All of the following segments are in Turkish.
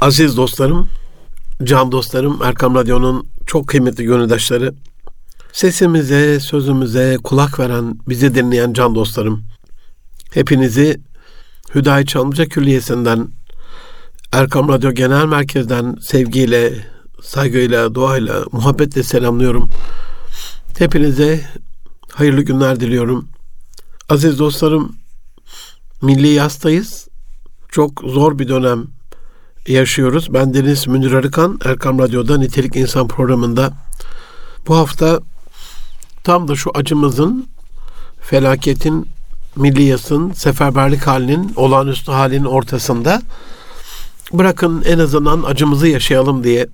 Aziz dostlarım, can dostlarım, Erkam Radyo'nun çok kıymetli gönüldaşları, sesimize, sözümüze kulak veren, bizi dinleyen can dostlarım, hepinizi Hüdayi Çamlıca Külliyesi'nden, Erkam Radyo Genel Merkez'den sevgiyle, saygıyla, duayla, muhabbetle selamlıyorum. Hepinize hayırlı günler diliyorum. Aziz dostlarım, milli yastayız. Çok zor bir dönem yaşıyoruz. Ben Deniz Münir Arıkan, Erkam Radyo'da Nitelik İnsan programında. Bu hafta tam da şu acımızın, felaketin, milliyasın, seferberlik halinin, olağanüstü halinin ortasında bırakın en azından acımızı yaşayalım diye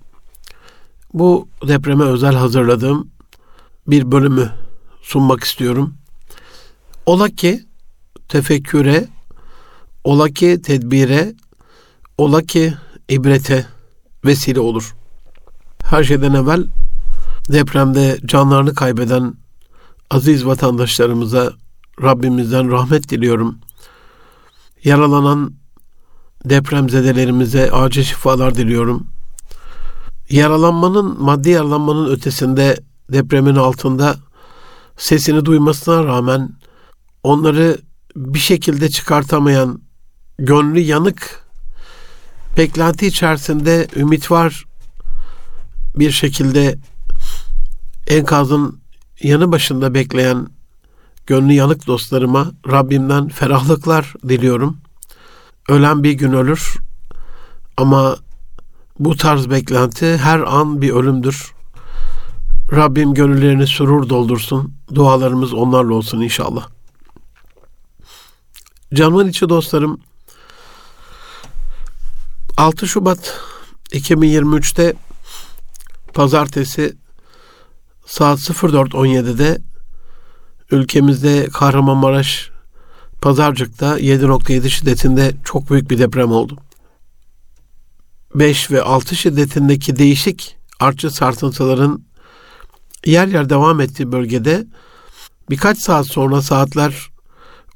bu depreme özel hazırladığım bir bölümü sunmak istiyorum. Ola ki tefekküre, ola ki tedbire, ola ki ibrete vesile olur. Her şeyden evvel depremde canlarını kaybeden aziz vatandaşlarımıza Rabbimizden rahmet diliyorum. Yaralanan depremzedelerimize acil şifalar diliyorum. Yaralanmanın, maddi yaralanmanın ötesinde depremin altında sesini duymasına rağmen onları bir şekilde çıkartamayan, gönlü yanık, beklenti içerisinde ümit var bir şekilde enkazın yanı başında bekleyen gönlü yanık dostlarıma Rabbimden ferahlıklar diliyorum. Ölen bir gün ölür ama bu tarz beklenti her an bir ölümdür. Rabbim gönüllerini surur doldursun. Dualarımız onlarla olsun inşallah. Canımın içi dostlarım 6 Şubat 2023'te pazartesi saat 04.17'de ülkemizde Kahramanmaraş Pazarcık'ta 7.7 şiddetinde çok büyük bir deprem oldu. 5 ve 6 şiddetindeki değişik artçı sarsıntıların yer yer devam ettiği bölgede birkaç saat sonra saatler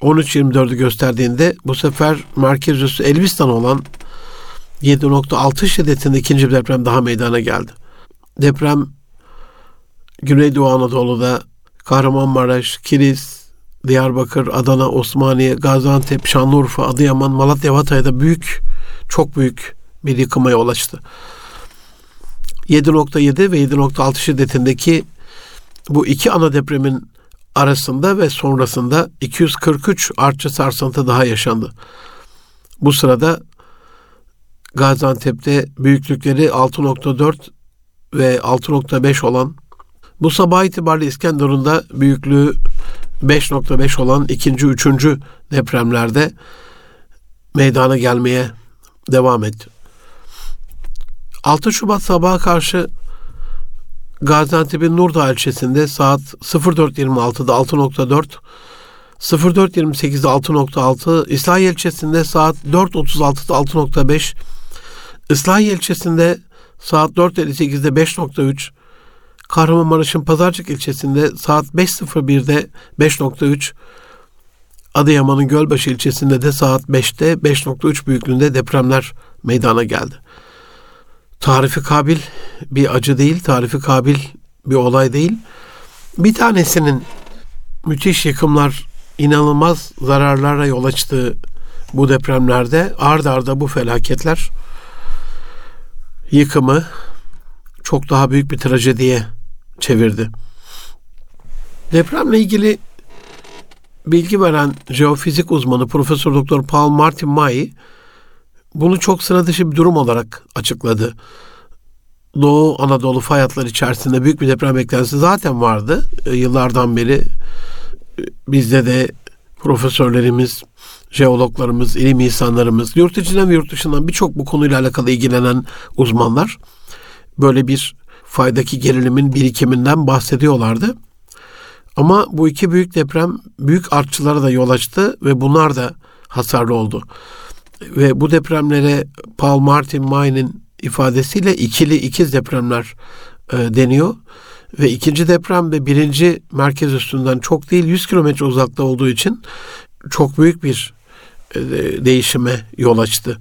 13.24'ü gösterdiğinde bu sefer merkez üssü Elbistan olan 7.6 şiddetinde ikinci bir deprem daha meydana geldi. Deprem Güneydoğu Anadolu'da Kahramanmaraş, Kilis, Diyarbakır, Adana, Osmaniye, Gaziantep, Şanlıurfa, Adıyaman, Malatya, Hatay'da büyük, çok büyük bir yıkıma yol açtı. 7.7 ve 7.6 şiddetindeki bu iki ana depremin arasında ve sonrasında 243 artçı sarsıntı daha yaşandı. Bu sırada Gaziantep'te büyüklükleri 6.4 ve 6.5 olan bu sabah itibariyle İskenderun'da büyüklüğü 5.5 olan ikinci, üçüncü depremlerde meydana gelmeye devam etti. 6 Şubat sabaha karşı Gaziantep'in Nurdağ ilçesinde saat 04.26'da 6.4, 04.28'de 6.6, İslahiye ilçesinde saat 4.36'da 6.5, İslahiye ilçesinde saat 4.58'de 5.3, Kahramanmaraş'ın Pazarcık ilçesinde saat 5.01'de 5.3, Adıyaman'ın Gölbaşı ilçesinde de saat 5'te 5.3 büyüklüğünde depremler meydana geldi. Tarifi kabil bir acı değil, tarifi kabil bir olay değil. Bir tanesinin müthiş yıkımlar, inanılmaz zararlara yol açtığı bu depremlerde ard arda bu felaketler yıkımı çok daha büyük bir trajediye çevirdi. Depremle ilgili bilgi veren jeofizik uzmanı Profesör Doktor Paul Martin May bunu çok sıra dışı bir durum olarak açıkladı. Doğu Anadolu fay hatları içerisinde büyük bir deprem beklentisi zaten vardı. E, yıllardan beri e, bizde de profesörlerimiz, jeologlarımız, ilim insanlarımız, yurt içinden ve yurt dışından birçok bu konuyla alakalı ilgilenen uzmanlar böyle bir faydaki gerilimin birikiminden bahsediyorlardı. Ama bu iki büyük deprem büyük artçılara da yol açtı ve bunlar da hasarlı oldu. Ve bu depremlere Paul Martin May'nin ifadesiyle ikili ikiz depremler e, deniyor. Ve ikinci deprem de birinci merkez üstünden çok değil 100 kilometre uzakta olduğu için çok büyük bir değişime yol açtı.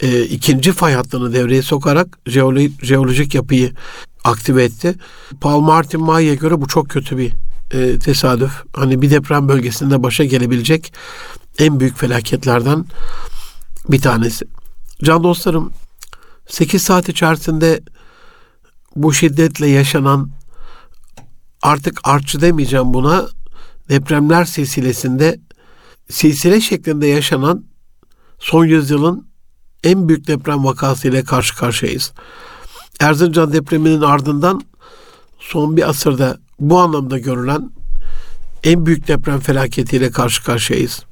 e, ikinci fay hattını devreye sokarak jeolo- jeolojik yapıyı aktive etti. Paul Martin May'e göre bu çok kötü bir e, tesadüf. Hani bir deprem bölgesinde başa gelebilecek en büyük felaketlerden bir tanesi. Can dostlarım 8 saat içerisinde bu şiddetle yaşanan artık artçı demeyeceğim buna depremler silsilesinde silsile şeklinde yaşanan son yüzyılın en büyük deprem vakası ile karşı karşıyayız. Erzincan depreminin ardından son bir asırda bu anlamda görülen en büyük deprem felaketiyle karşı karşıyayız.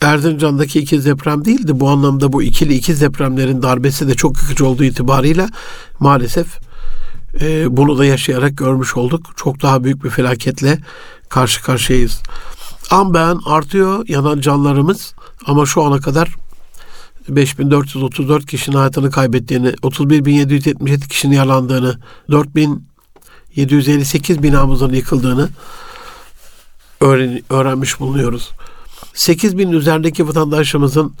Erzincan'daki ikiz deprem değildi. Bu anlamda bu ikili ikiz depremlerin darbesi de çok yıkıcı olduğu itibarıyla maalesef e, bunu da yaşayarak görmüş olduk. Çok daha büyük bir felaketle karşı karşıyayız. An beğen artıyor yanan canlarımız ama şu ana kadar 5434 kişinin hayatını kaybettiğini, 31777 kişinin yaralandığını, 4758 binamızın yıkıldığını öğren öğrenmiş bulunuyoruz. 8000 üzerindeki vatandaşımızın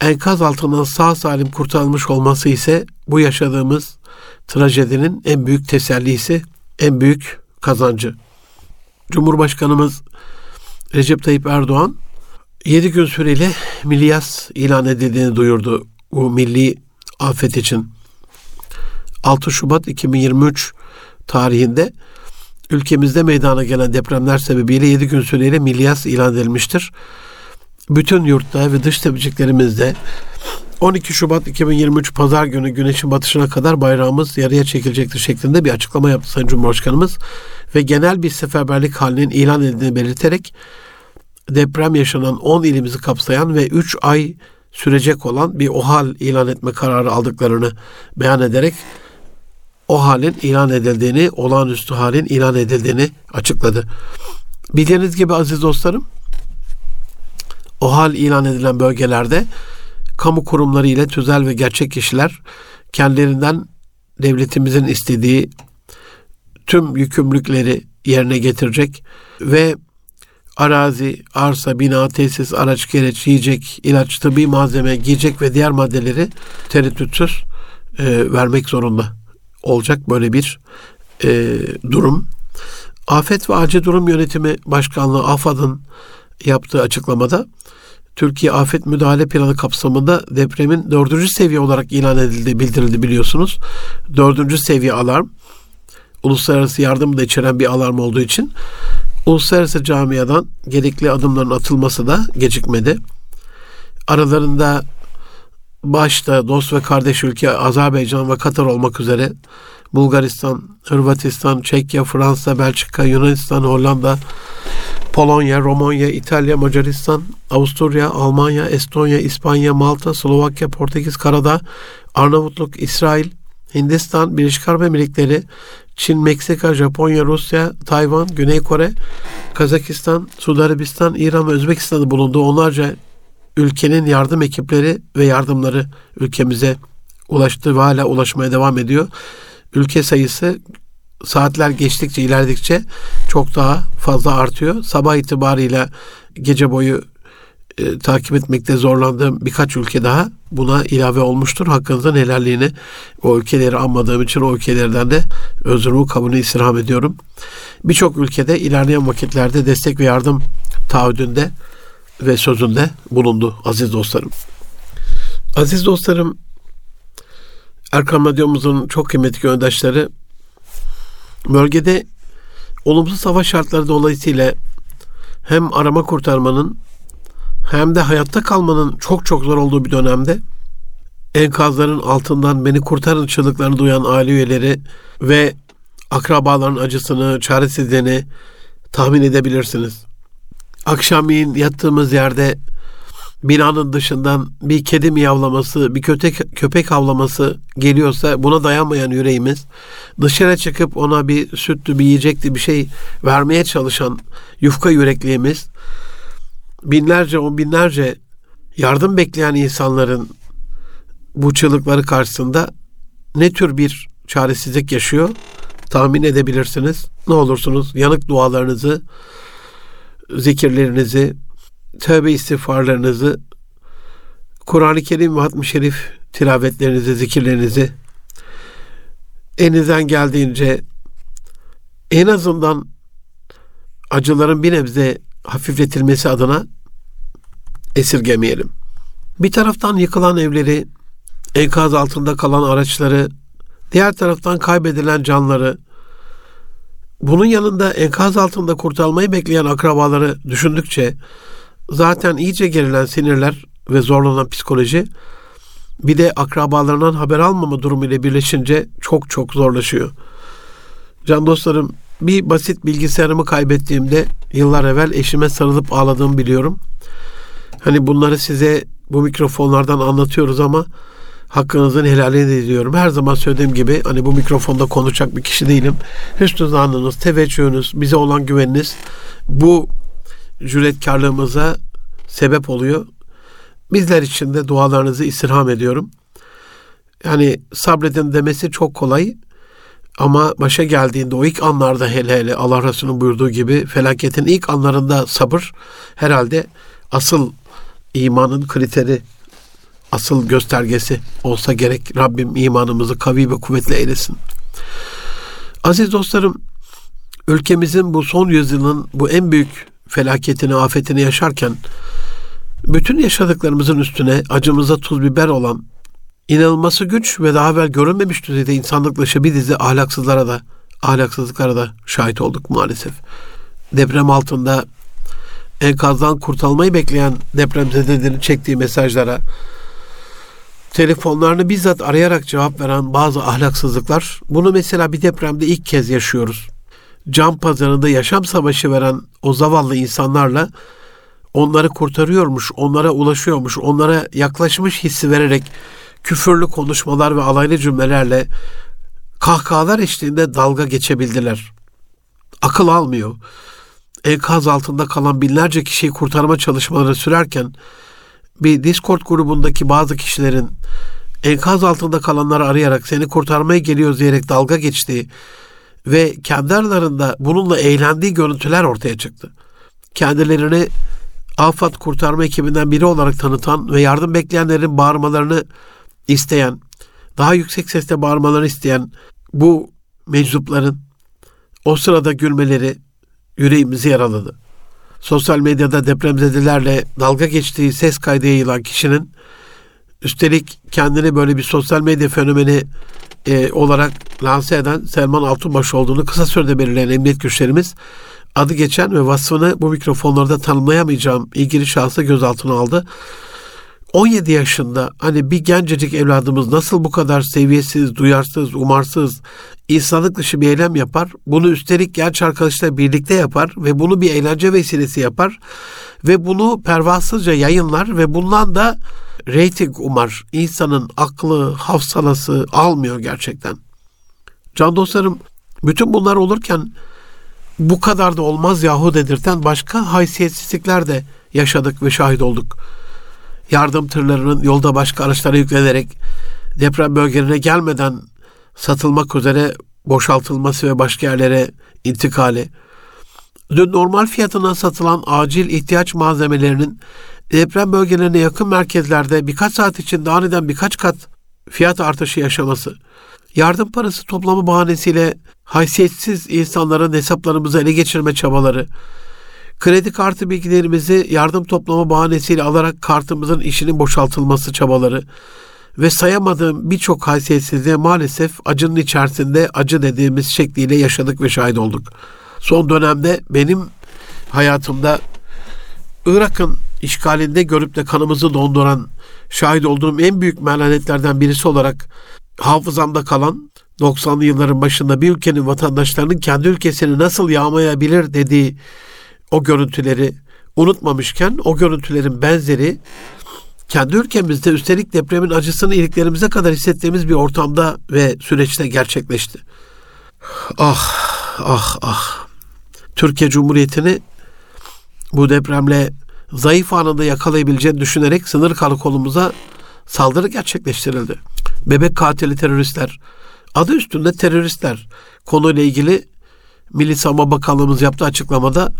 enkaz altından sağ salim kurtarılmış olması ise bu yaşadığımız trajedinin en büyük tesellisi, en büyük kazancı. Cumhurbaşkanımız Recep Tayyip Erdoğan 7 gün süreyle milyas ilan edildiğini duyurdu bu milli afet için. 6 Şubat 2023 tarihinde ülkemizde meydana gelen depremler sebebiyle 7 gün süreyle milyas ilan edilmiştir. Bütün yurtta ve dış tepeciklerimizde 12 Şubat 2023 Pazar günü güneşin batışına kadar bayrağımız yarıya çekilecektir şeklinde bir açıklama yaptı Sayın Cumhurbaşkanımız ve genel bir seferberlik halinin ilan edildiğini belirterek deprem yaşanan 10 ilimizi kapsayan ve 3 ay sürecek olan bir OHAL ilan etme kararı aldıklarını beyan ederek o halin ilan edildiğini, olağanüstü halin ilan edildiğini açıkladı. Bildiğiniz gibi aziz dostlarım, o hal ilan edilen bölgelerde kamu kurumları ile tüzel ve gerçek kişiler kendilerinden devletimizin istediği tüm yükümlülükleri yerine getirecek ve arazi, arsa, bina, tesis, araç, gereç, yiyecek, ilaç, tıbbi malzeme, giyecek ve diğer maddeleri tereddütsüz e, vermek zorunda olacak böyle bir e, durum. Afet ve Acil Durum Yönetimi Başkanlığı AFAD'ın yaptığı açıklamada Türkiye Afet Müdahale Planı kapsamında depremin dördüncü seviye olarak ilan edildi, bildirildi biliyorsunuz. Dördüncü seviye alarm uluslararası yardım da içeren bir alarm olduğu için uluslararası camiadan gerekli adımların atılması da gecikmedi. Aralarında başta dost ve kardeş ülke Azerbaycan ve Katar olmak üzere Bulgaristan, Hırvatistan, Çekya, Fransa, Belçika, Yunanistan, Hollanda, Polonya, Romanya, İtalya, Macaristan, Avusturya, Almanya, Estonya, İspanya, Malta, Slovakya, Portekiz, Karadağ, Arnavutluk, İsrail, Hindistan, Birleşik Arap Emirlikleri, Çin, Meksika, Japonya, Rusya, Tayvan, Güney Kore, Kazakistan, Suudi Arabistan, İran ve Özbekistan'da bulunduğu onlarca ülkenin yardım ekipleri ve yardımları ülkemize ulaştı ve hala ulaşmaya devam ediyor. Ülke sayısı saatler geçtikçe ilerledikçe çok daha fazla artıyor. Sabah itibarıyla gece boyu e, takip etmekte zorlandığım birkaç ülke daha buna ilave olmuştur. Hakkınızda helalliğini o ülkeleri anmadığım için o ülkelerden de özrümü kabını istirham ediyorum. Birçok ülkede ilerleyen vakitlerde destek ve yardım taahhüdünde ve sözünde bulundu aziz dostlarım. Aziz dostlarım, Erkam Radyomuzun çok kıymetli göndaşları bölgede olumsuz savaş şartları dolayısıyla hem arama kurtarmanın hem de hayatta kalmanın çok çok zor olduğu bir dönemde enkazların altından beni kurtarın çığlıklarını duyan aile üyeleri ve akrabaların acısını, çaresizliğini tahmin edebilirsiniz. Akşamleyin yattığımız yerde binanın dışından bir kedi miyavlaması, bir köpek, köpek havlaması geliyorsa buna dayanmayan yüreğimiz dışarı çıkıp ona bir sütlü, bir yiyecekli bir şey vermeye çalışan yufka yürekliğimiz binlerce on binlerce yardım bekleyen insanların bu çığlıkları karşısında ne tür bir çaresizlik yaşıyor tahmin edebilirsiniz. Ne olursunuz yanık dualarınızı, zikirlerinizi, tövbe istiğfarlarınızı Kur'an-ı Kerim ve Hatmi Şerif tilavetlerinizi, zikirlerinizi elinizden geldiğince en azından acıların bir nebze hafifletilmesi adına esirgemeyelim. Bir taraftan yıkılan evleri, enkaz altında kalan araçları, diğer taraftan kaybedilen canları, bunun yanında enkaz altında kurtarmayı bekleyen akrabaları düşündükçe zaten iyice gerilen sinirler ve zorlanan psikoloji bir de akrabalarından haber almama durumu ile birleşince çok çok zorlaşıyor. Can dostlarım bir basit bilgisayarımı kaybettiğimde yıllar evvel eşime sarılıp ağladığımı biliyorum. Hani bunları size bu mikrofonlardan anlatıyoruz ama hakkınızın helalini ediyorum. Her zaman söylediğim gibi hani bu mikrofonda konuşacak bir kişi değilim. Hüsnü zannınız, teveccühünüz, bize olan güveniniz bu cüretkarlığımıza sebep oluyor. Bizler için de dualarınızı istirham ediyorum. Yani sabredin demesi çok kolay ama başa geldiğinde o ilk anlarda hele hele Allah Resulü'nün buyurduğu gibi felaketin ilk anlarında sabır herhalde asıl imanın kriteri, asıl göstergesi olsa gerek. Rabbim imanımızı kavi ve kuvvetli eylesin. Aziz dostlarım, ülkemizin bu son yüzyılın bu en büyük felaketini, afetini yaşarken bütün yaşadıklarımızın üstüne acımıza tuz biber olan inanılması güç ve daha evvel görünmemiş düzeyde insanlık dışı bir dizi ahlaksızlara da ahlaksızlıklara da şahit olduk maalesef. Deprem altında enkazdan kurtulmayı bekleyen depremzedelerin çektiği mesajlara telefonlarını bizzat arayarak cevap veren bazı ahlaksızlıklar bunu mesela bir depremde ilk kez yaşıyoruz. Cam pazarında yaşam savaşı veren o zavallı insanlarla onları kurtarıyormuş, onlara ulaşıyormuş, onlara yaklaşmış hissi vererek küfürlü konuşmalar ve alaylı cümlelerle kahkahalar eşliğinde dalga geçebildiler. Akıl almıyor. Enkaz altında kalan binlerce kişiyi kurtarma çalışmaları sürerken bir Discord grubundaki bazı kişilerin enkaz altında kalanları arayarak seni kurtarmaya geliyoruz diyerek dalga geçtiği ve kendi aralarında bununla eğlendiği görüntüler ortaya çıktı. Kendilerini Afat kurtarma ekibinden biri olarak tanıtan ve yardım bekleyenlerin bağırmalarını isteyen, daha yüksek sesle bağırmalarını isteyen bu meczupların o sırada gülmeleri yüreğimizi yaraladı. Sosyal medyada depremzedelerle dalga geçtiği ses kaydı yayılan kişinin üstelik kendini böyle bir sosyal medya fenomeni e, olarak lanse eden Selman Altunbaş olduğunu kısa sürede belirleyen emniyet güçlerimiz adı geçen ve vasfını bu mikrofonlarda tanımlayamayacağım ilgili şahsı gözaltına aldı. 17 yaşında hani bir gencecik evladımız nasıl bu kadar seviyesiz, duyarsız, umarsız, insanlık dışı bir eylem yapar. Bunu üstelik genç arkadaşlar birlikte yapar ve bunu bir eğlence vesilesi yapar. Ve bunu pervasızca yayınlar ve bundan da reyting umar. İnsanın aklı, hafsalası almıyor gerçekten. Can dostlarım bütün bunlar olurken bu kadar da olmaz yahu dedirten başka haysiyetsizlikler de yaşadık ve şahit olduk. Yardım tırlarının yolda başka araçlara yüklenerek deprem bölgelerine gelmeden satılmak üzere boşaltılması ve başka yerlere intikali, dün normal fiyatına satılan acil ihtiyaç malzemelerinin deprem bölgelerine yakın merkezlerde birkaç saat içinde aniden birkaç kat fiyat artışı yaşaması, yardım parası toplama bahanesiyle haysiyetsiz insanların hesaplarımızı ele geçirme çabaları, kredi kartı bilgilerimizi yardım toplama bahanesiyle alarak kartımızın işinin boşaltılması çabaları ve sayamadığım birçok haysiyetsizliğe maalesef acının içerisinde acı dediğimiz şekliyle yaşadık ve şahit olduk. Son dönemde benim hayatımda Irak'ın işgalinde görüp de kanımızı donduran şahit olduğum en büyük melanetlerden birisi olarak hafızamda kalan 90'lı yılların başında bir ülkenin vatandaşlarının kendi ülkesini nasıl yağmayabilir dediği o görüntüleri unutmamışken o görüntülerin benzeri kendi ülkemizde üstelik depremin acısını iliklerimize kadar hissettiğimiz bir ortamda ve süreçte gerçekleşti. Ah ah ah. Türkiye Cumhuriyeti'ni bu depremle zayıf anında yakalayabileceğini düşünerek sınır karakolumuza saldırı gerçekleştirildi. Bebek katili teröristler, adı üstünde teröristler konuyla ilgili Milli Savunma Bakanlığımız yaptığı açıklamada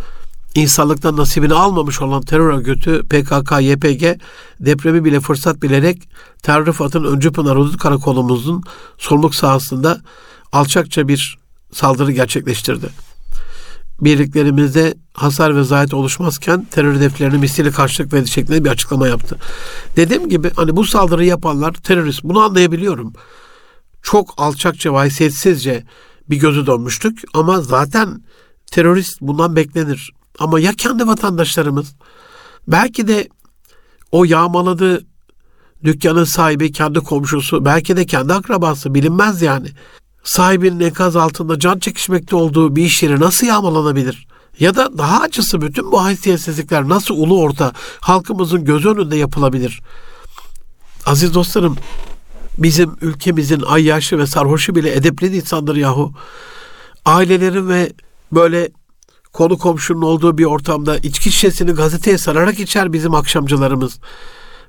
insanlıktan nasibini almamış olan terör örgütü PKK, YPG depremi bile fırsat bilerek terör Rıfat'ın Öncü Pınar Hudut Karakolumuzun sorumluluk sahasında alçakça bir saldırı gerçekleştirdi. Birliklerimizde hasar ve zayiat oluşmazken terör hedeflerine misli karşılık verdi şeklinde bir açıklama yaptı. Dediğim gibi hani bu saldırıyı yapanlar terörist. Bunu anlayabiliyorum. Çok alçakça ve haysiyetsizce bir gözü dönmüştük ama zaten terörist bundan beklenir. Ama ya kendi vatandaşlarımız belki de o yağmaladığı dükkanın sahibi kendi komşusu belki de kendi akrabası bilinmez yani. Sahibinin enkaz altında can çekişmekte olduğu bir iş yeri nasıl yağmalanabilir? Ya da daha acısı bütün bu haysiyetsizlikler nasıl ulu orta halkımızın göz önünde yapılabilir? Aziz dostlarım bizim ülkemizin ayyaşı ve sarhoşu bile edepli insandır yahu. Ailelerin ve böyle konu komşunun olduğu bir ortamda içki şişesini gazeteye sararak içer bizim akşamcılarımız.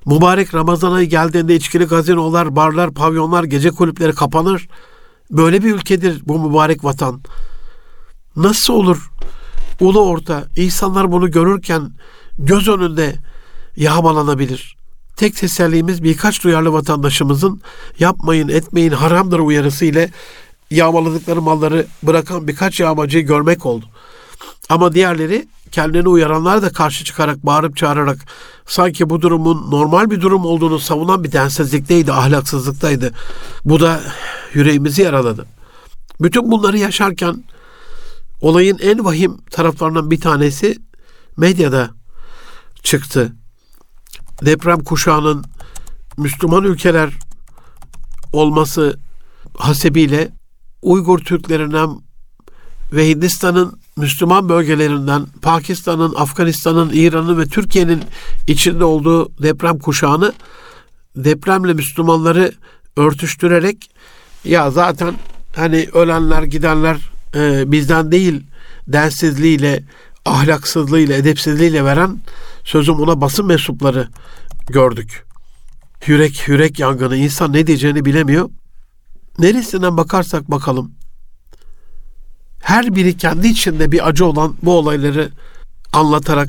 Mübarek Ramazan ayı geldiğinde içkili gazinolar, barlar, pavyonlar, gece kulüpleri kapanır. Böyle bir ülkedir bu mübarek vatan. Nasıl olur? Ulu orta insanlar bunu görürken göz önünde yağmalanabilir. Tek tesellimiz birkaç duyarlı vatandaşımızın yapmayın etmeyin haramdır uyarısı ile yağmaladıkları malları bırakan birkaç yağmacıyı görmek oldu. Ama diğerleri kendilerini uyaranlar da karşı çıkarak bağırıp çağırarak sanki bu durumun normal bir durum olduğunu savunan bir densizlikteydi, ahlaksızlıktaydı. Bu da yüreğimizi yaraladı. Bütün bunları yaşarken olayın en vahim taraflarından bir tanesi medyada çıktı. Deprem kuşağının Müslüman ülkeler olması hasebiyle Uygur Türklerinden ve Hindistan'ın Müslüman bölgelerinden Pakistan'ın, Afganistan'ın, İran'ın ve Türkiye'nin içinde olduğu deprem kuşağını depremle Müslümanları örtüştürerek ya zaten hani ölenler gidenler e, bizden değil densizliğiyle, ahlaksızlığıyla, edepsizliğiyle veren sözüm ona basın mensupları gördük. Yürek yürek yangını insan ne diyeceğini bilemiyor. Neresinden bakarsak bakalım her biri kendi içinde bir acı olan bu olayları anlatarak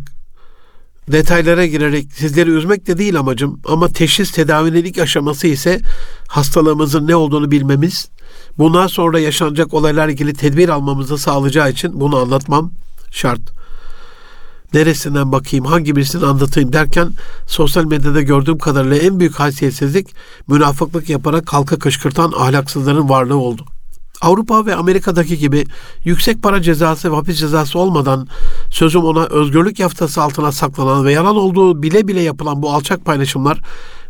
detaylara girerek sizleri üzmek de değil amacım ama teşhis tedavinin ilk aşaması ise hastalığımızın ne olduğunu bilmemiz, bundan sonra yaşanacak olaylarla ilgili tedbir almamızı sağlayacağı için bunu anlatmam şart. Neresinden bakayım, hangi birisini anlatayım derken sosyal medyada gördüğüm kadarıyla en büyük haysiyetsizlik münafıklık yaparak halka kışkırtan ahlaksızların varlığı oldu. Avrupa ve Amerika'daki gibi yüksek para cezası ve hapis cezası olmadan sözüm ona özgürlük yaftası altına saklanan ve yalan olduğu bile bile yapılan bu alçak paylaşımlar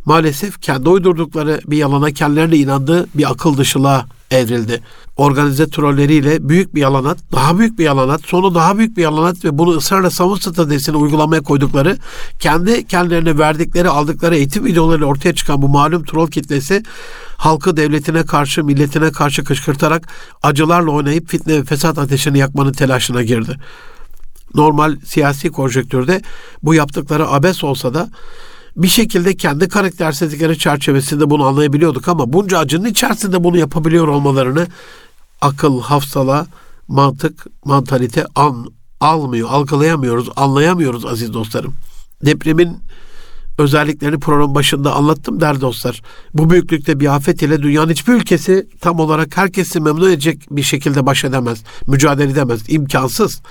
maalesef kendi uydurdukları bir yalana kendilerine inandığı bir akıl dışılığa evrildi. Organize trolleriyle büyük bir yalanat, daha büyük bir yalanat, sonu daha büyük bir yalanat ve bunu ısrarla savun stratejisini uygulamaya koydukları, kendi kendilerine verdikleri, aldıkları eğitim videolarıyla ortaya çıkan bu malum troll kitlesi halkı devletine karşı, milletine karşı kışkırtarak acılarla oynayıp fitne ve fesat ateşini yakmanın telaşına girdi. Normal siyasi konjektürde bu yaptıkları abes olsa da bir şekilde kendi karaktersizlikleri çerçevesinde bunu anlayabiliyorduk ama bunca acının içerisinde bunu yapabiliyor olmalarını akıl, hafsala, mantık, mantalite an, almıyor, algılayamıyoruz, anlayamıyoruz aziz dostlarım. Depremin özelliklerini program başında anlattım der dostlar. Bu büyüklükte bir afet ile dünyanın hiçbir ülkesi tam olarak herkesi memnun edecek bir şekilde baş edemez, mücadele edemez. imkansız.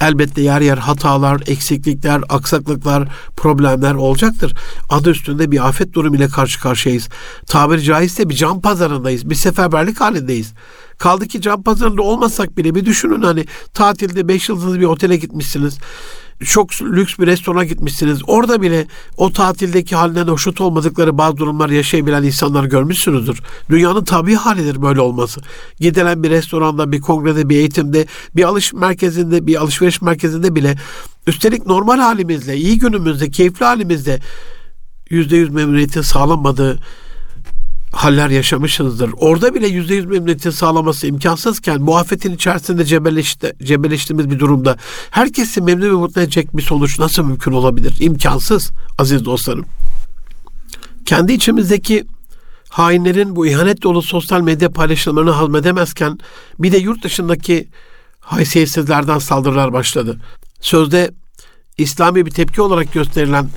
Elbette yer yer hatalar, eksiklikler, aksaklıklar, problemler olacaktır. Adı üstünde bir afet durumu ile karşı karşıyayız. Tabiri caizse bir can pazarındayız. Bir seferberlik halindeyiz. Kaldı ki can pazarında olmasak bile bir düşünün hani tatilde 5 yıldızlı bir otele gitmişsiniz çok lüks bir restorana gitmişsiniz. Orada bile o tatildeki halinden hoşnut olmadıkları bazı durumlar yaşayabilen insanlar görmüşsünüzdür. Dünyanın tabi halidir böyle olması. Gidilen bir restoranda, bir kongrede, bir eğitimde, bir alış merkezinde, bir alışveriş merkezinde bile üstelik normal halimizle, iyi günümüzde, keyifli halimizde %100 memnuniyetin sağlanmadığı haller yaşamışsınızdır. Orada bile yüzde yüz memnuniyetin sağlaması imkansızken bu afetin içerisinde cebelleşti, cebelleştiğimiz bir durumda herkesi memnun ve mutlu edecek bir sonuç nasıl mümkün olabilir? İmkansız aziz dostlarım. Kendi içimizdeki hainlerin bu ihanet dolu sosyal medya paylaşımlarını hazmedemezken bir de yurt dışındaki haysiyetsizlerden saldırılar başladı. sözde İslami bir tepki olarak gösterilen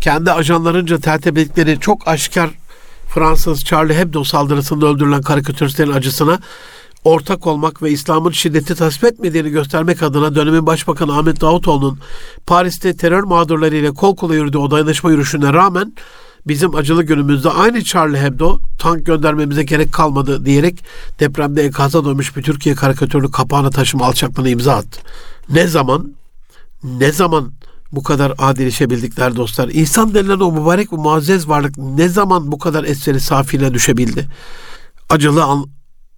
kendi ajanlarınca tertip çok aşikar Fransız Charlie Hebdo saldırısında öldürülen karikatüristlerin acısına ortak olmak ve İslam'ın şiddeti tasvip etmediğini göstermek adına dönemin Başbakanı Ahmet Davutoğlu'nun Paris'te terör mağdurları kol kola yürüdüğü o dayanışma yürüyüşüne rağmen bizim acılı günümüzde aynı Charlie Hebdo tank göndermemize gerek kalmadı diyerek depremde enkaza dönmüş bir Türkiye karikatürünü kapağına taşıma alçaklığına imza attı. Ne zaman ne zaman bu kadar adilleşebildikler dostlar? İnsan denilen o mübarek ve muazzez varlık ne zaman bu kadar eseri safine düşebildi? Acılı an,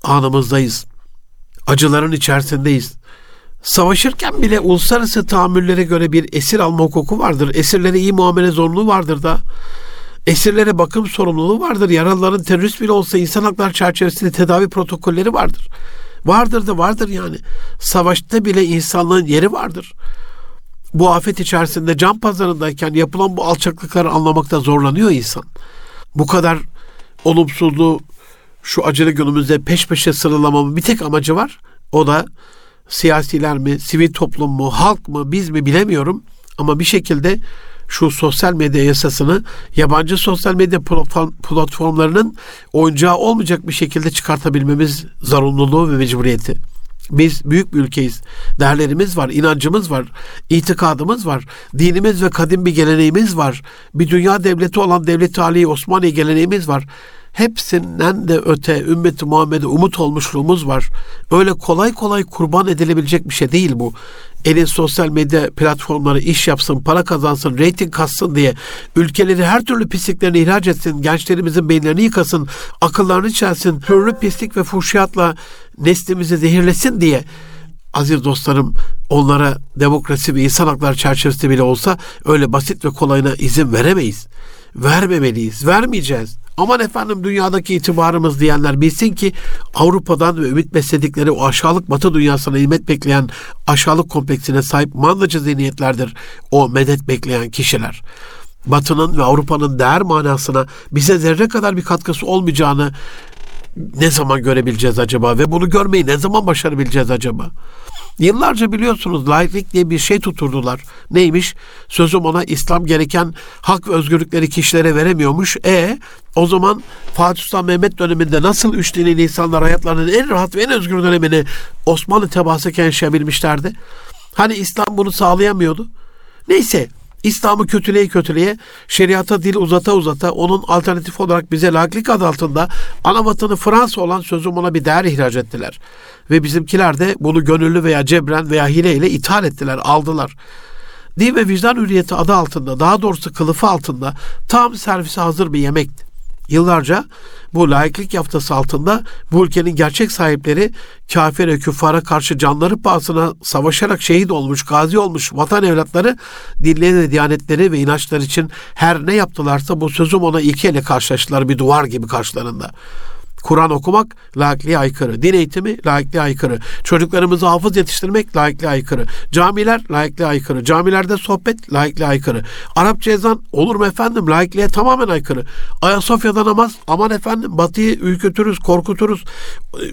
anımızdayız. Acıların içerisindeyiz. Savaşırken bile uluslararası tahammüllere göre bir esir alma hukuku vardır. Esirlere iyi muamele zorunluluğu vardır da. Esirlere bakım sorumluluğu vardır. Yaralıların terörist bile olsa insan hakları çerçevesinde tedavi protokolleri vardır. Vardır da vardır yani. Savaşta bile insanlığın yeri vardır. Bu afet içerisinde can pazarındayken yapılan bu alçaklıkları anlamakta zorlanıyor insan. Bu kadar olumsuzluğu şu acılı günümüzde peş peşe sıralamamın bir tek amacı var. O da siyasiler mi, sivil toplum mu, halk mı, biz mi bilemiyorum. Ama bir şekilde şu sosyal medya yasasını yabancı sosyal medya platformlarının oyuncağı olmayacak bir şekilde çıkartabilmemiz zorunluluğu ve mecburiyeti. Biz büyük bir ülkeyiz. Değerlerimiz var, inancımız var, itikadımız var, dinimiz ve kadim bir geleneğimiz var. Bir dünya devleti olan Devlet-i Osmaniye geleneğimiz var hepsinden de öte ümmeti Muhammed'e umut olmuşluğumuz var. Öyle kolay kolay kurban edilebilecek bir şey değil bu. Elin sosyal medya platformları iş yapsın, para kazansın, reyting kassın diye ülkeleri her türlü pisliklerini ihraç etsin, gençlerimizin beyinlerini yıkasın, akıllarını çelsin, türlü pislik ve fuhşiyatla neslimizi zehirlesin diye aziz dostlarım onlara demokrasi ve insan hakları çerçevesinde bile olsa öyle basit ve kolayına izin veremeyiz. Vermemeliyiz, vermeyeceğiz. Aman efendim dünyadaki itibarımız diyenler bilsin ki Avrupa'dan ve ümit besledikleri o aşağılık batı dünyasına hizmet bekleyen aşağılık kompleksine sahip mandacı zihniyetlerdir o medet bekleyen kişiler. Batı'nın ve Avrupa'nın değer manasına bize zerre kadar bir katkısı olmayacağını ne zaman görebileceğiz acaba ve bunu görmeyi ne zaman başarabileceğiz acaba? Yıllarca biliyorsunuz laiklik diye bir şey tuturdular. Neymiş? Sözüm ona İslam gereken hak ve özgürlükleri kişilere veremiyormuş. E o zaman Fatih Sultan Mehmet döneminde nasıl üç dinli insanlar hayatlarının en rahat ve en özgür dönemini Osmanlı tebaasıken yaşayabilmişlerdi? Hani İslam bunu sağlayamıyordu? Neyse İslam'ı kötüleye kötüleye, şeriata dil uzata uzata onun alternatif olarak bize laiklik adı altında ana vatanı Fransa olan sözüm ona bir değer ihraç ettiler. Ve bizimkiler de bunu gönüllü veya cebren veya hileyle ithal ettiler, aldılar. Din ve vicdan hürriyeti adı altında, daha doğrusu kılıfı altında tam servise hazır bir yemekti. Yıllarca bu laiklik yaftası altında bu ülkenin gerçek sahipleri kafir ve küffara karşı canları pahasına savaşarak şehit olmuş, gazi olmuş vatan evlatları dinleri ve diyanetleri ve inançları için her ne yaptılarsa bu sözüm ona ilkeyle karşılaştılar bir duvar gibi karşılarında. Kur'an okumak laikliğe aykırı. Din eğitimi laikliğe aykırı. Çocuklarımızı hafız yetiştirmek laikliğe aykırı. Camiler laikliğe aykırı. Camilerde sohbet laikliğe aykırı. Arapça ezan olur mu efendim laikliğe tamamen aykırı. Ayasofya'da namaz aman efendim batıyı ürkütürüz, korkuturuz.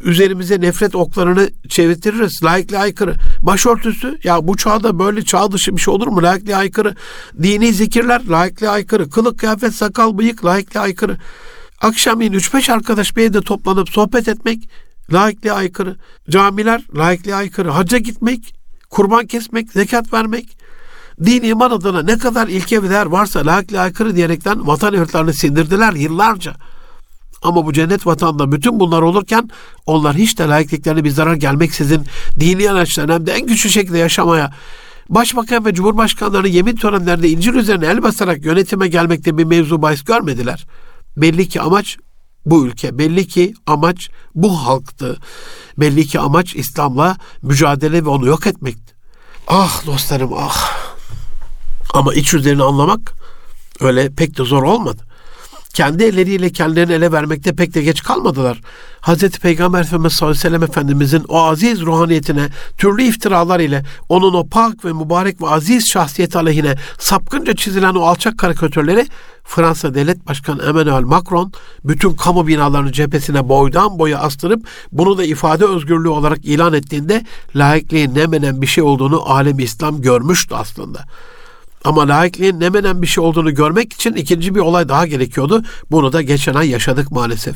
Üzerimize nefret oklarını çevirtiriz. Laikliğe aykırı. Başörtüsü ya bu çağda böyle çağ dışı bir şey olur mu? Laikliğe aykırı. Dini zikirler laikliğe aykırı. Kılık, kıyafet, sakal, bıyık laikliğe aykırı. Akşamleyin 3-5 arkadaş bir evde toplanıp sohbet etmek laikliğe aykırı. Camiler laikliğe aykırı. Hacca gitmek, kurban kesmek, zekat vermek, din iman adına ne kadar ilke ve değer varsa laikliğe aykırı diyerekten vatan evlatlarını sindirdiler yıllarca. Ama bu cennet vatanda bütün bunlar olurken onlar hiç de laikliklerine bir zarar gelmeksizin dini araçlarını hem de en güçlü şekilde yaşamaya Başbakan ve Cumhurbaşkanları yemin törenlerinde İncil üzerine el basarak yönetime gelmekte bir mevzu bahis görmediler. Belli ki amaç bu ülke. Belli ki amaç bu halktı. Belli ki amaç İslam'la mücadele ve onu yok etmekti. Ah dostlarım ah. Ama iç yüzlerini anlamak öyle pek de zor olmadı. Kendi elleriyle kendilerini ele vermekte pek de geç kalmadılar. Hz. Peygamber Efendimiz sallallahu aleyhi ve sellem Efendimizin o aziz ruhaniyetine türlü iftiralar ile onun o pak ve mübarek ve aziz şahsiyeti aleyhine sapkınca çizilen o alçak karikatürleri Fransa Devlet Başkanı Emmanuel Macron bütün kamu binalarını cephesine boydan boya astırıp bunu da ifade özgürlüğü olarak ilan ettiğinde laikliğin ne menen bir şey olduğunu alem İslam görmüştü aslında. Ama laikliğin ne menen bir şey olduğunu görmek için ikinci bir olay daha gerekiyordu. Bunu da geçen ay yaşadık maalesef.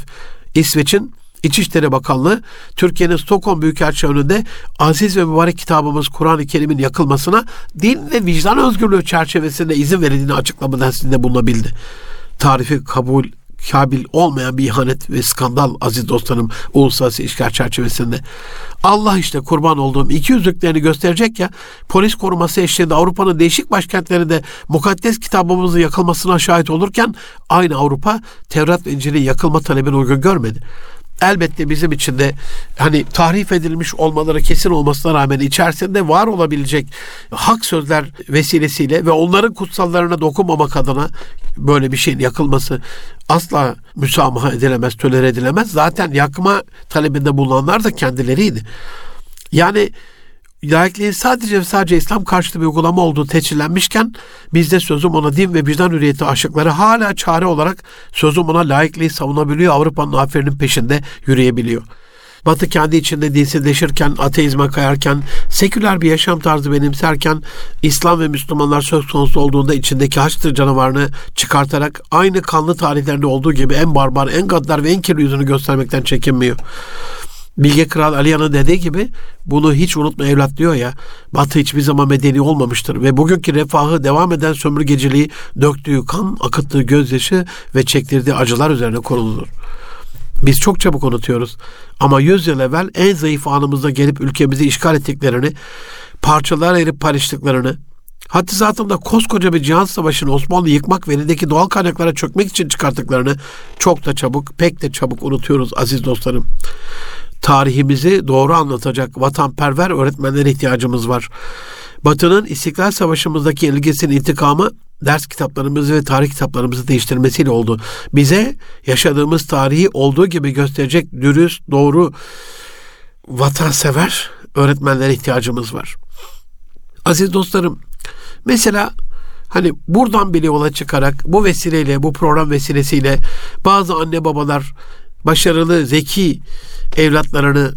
İsveç'in İçişleri Bakanlığı Türkiye'nin Stockholm Büyükelçi önünde aziz ve mübarek kitabımız Kur'an-ı Kerim'in yakılmasına din ve vicdan özgürlüğü çerçevesinde izin verildiğini açıklama densinde bulunabildi. Tarifi kabul kabil olmayan bir ihanet ve skandal aziz dostlarım uluslararası işgal çerçevesinde. Allah işte kurban olduğum iki yüzlüklerini gösterecek ya polis koruması eşliğinde Avrupa'nın değişik başkentlerinde mukaddes kitabımızın yakılmasına şahit olurken aynı Avrupa Tevrat ve İncil'in yakılma talebini uygun görmedi elbette bizim için de hani tahrif edilmiş olmaları kesin olmasına rağmen içerisinde var olabilecek hak sözler vesilesiyle ve onların kutsallarına dokunmamak adına böyle bir şeyin yakılması asla müsamaha edilemez, tolere edilemez. Zaten yakma talebinde bulunanlar da kendileriydi. Yani laikliğin sadece sadece İslam karşıtı bir uygulama olduğu teçhillenmişken bizde sözüm ona din ve vicdan hürriyeti aşıkları hala çare olarak sözüm ona laikliği savunabiliyor, Avrupa'nın aferinin peşinde yürüyebiliyor. Batı kendi içinde dinsizleşirken, ateizme kayarken, seküler bir yaşam tarzı benimserken, İslam ve Müslümanlar söz konusu olduğunda içindeki haçtır canavarını çıkartarak aynı kanlı tarihlerinde olduğu gibi en barbar, en gaddar ve en kirli yüzünü göstermekten çekinmiyor. Bilge Kral Aliyan'ın dediği gibi bunu hiç unutma evlat diyor ya. Batı hiçbir zaman medeni olmamıştır ve bugünkü refahı devam eden sömürgeciliği döktüğü kan, akıttığı gözyaşı ve çektirdiği acılar üzerine kuruludur. Biz çok çabuk unutuyoruz. Ama yüz yıl evvel en zayıf anımızda gelip ülkemizi işgal ettiklerini, parçalar erip paylaştıklarını, hatta zaten da koskoca bir cihan savaşını Osmanlı yıkmak ve elindeki doğal kaynaklara çökmek için çıkarttıklarını çok da çabuk, pek de çabuk unutuyoruz aziz dostlarım tarihimizi doğru anlatacak vatanperver öğretmenlere ihtiyacımız var. Batı'nın İstiklal Savaşı'mızdaki ilgisinin intikamı ders kitaplarımızı ve tarih kitaplarımızı değiştirmesiyle oldu. Bize yaşadığımız tarihi olduğu gibi gösterecek dürüst, doğru, vatansever öğretmenlere ihtiyacımız var. Aziz dostlarım, mesela hani buradan bile yola çıkarak bu vesileyle, bu program vesilesiyle bazı anne babalar başarılı, zeki evlatlarını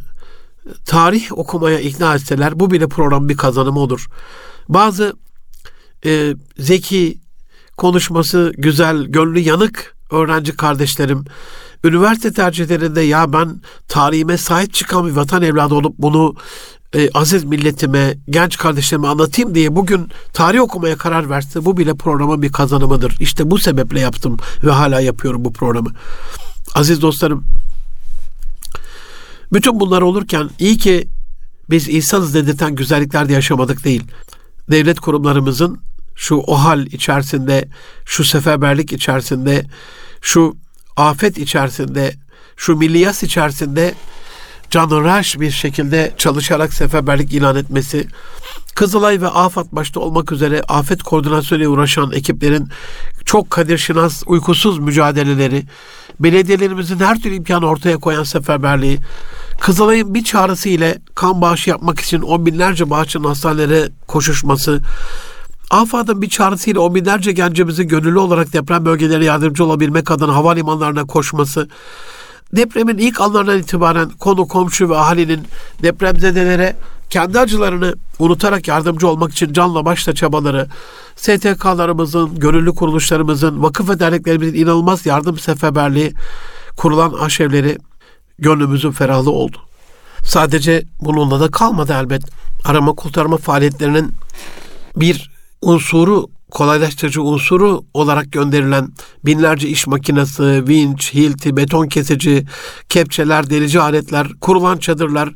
tarih okumaya ikna etseler bu bile program bir kazanımı olur. Bazı e, zeki, konuşması güzel, gönlü yanık öğrenci kardeşlerim üniversite tercihlerinde ya ben tarihime sahip çıkan bir vatan evladı olup bunu e, aziz milletime, genç kardeşlerime anlatayım diye bugün tarih okumaya karar verse bu bile programın bir kazanımıdır. İşte bu sebeple yaptım ve hala yapıyorum bu programı. Aziz dostlarım, bütün bunlar olurken iyi ki biz insanız dedirten güzelliklerde yaşamadık değil. Devlet kurumlarımızın şu o hal içerisinde, şu seferberlik içerisinde, şu afet içerisinde, şu milliyas içerisinde canıraş bir şekilde çalışarak seferberlik ilan etmesi, Kızılay ve AFAD başta olmak üzere afet koordinasyonu uğraşan ekiplerin çok kadir şinas, uykusuz mücadeleleri, belediyelerimizin her türlü imkanı ortaya koyan seferberliği, Kızılay'ın bir çağrısı ile kan bağışı yapmak için on binlerce bağışçının hastanelere koşuşması, AFAD'ın bir çağrısıyla on binlerce gencimizin gönüllü olarak deprem bölgelerine yardımcı olabilmek adına havalimanlarına koşması, depremin ilk anlarından itibaren konu komşu ve ahalinin depremzedelere kendi acılarını unutarak yardımcı olmak için canla başla çabaları, STK'larımızın, gönüllü kuruluşlarımızın, vakıf ve derneklerimizin inanılmaz yardım seferberliği, kurulan aşevleri gönlümüzün ferahlığı oldu. Sadece bununla da kalmadı elbet. Arama kurtarma faaliyetlerinin bir unsuru kolaylaştırıcı unsuru olarak gönderilen binlerce iş makinesi, vinç, hilti, beton kesici, kepçeler, delici aletler, kurulan çadırlar,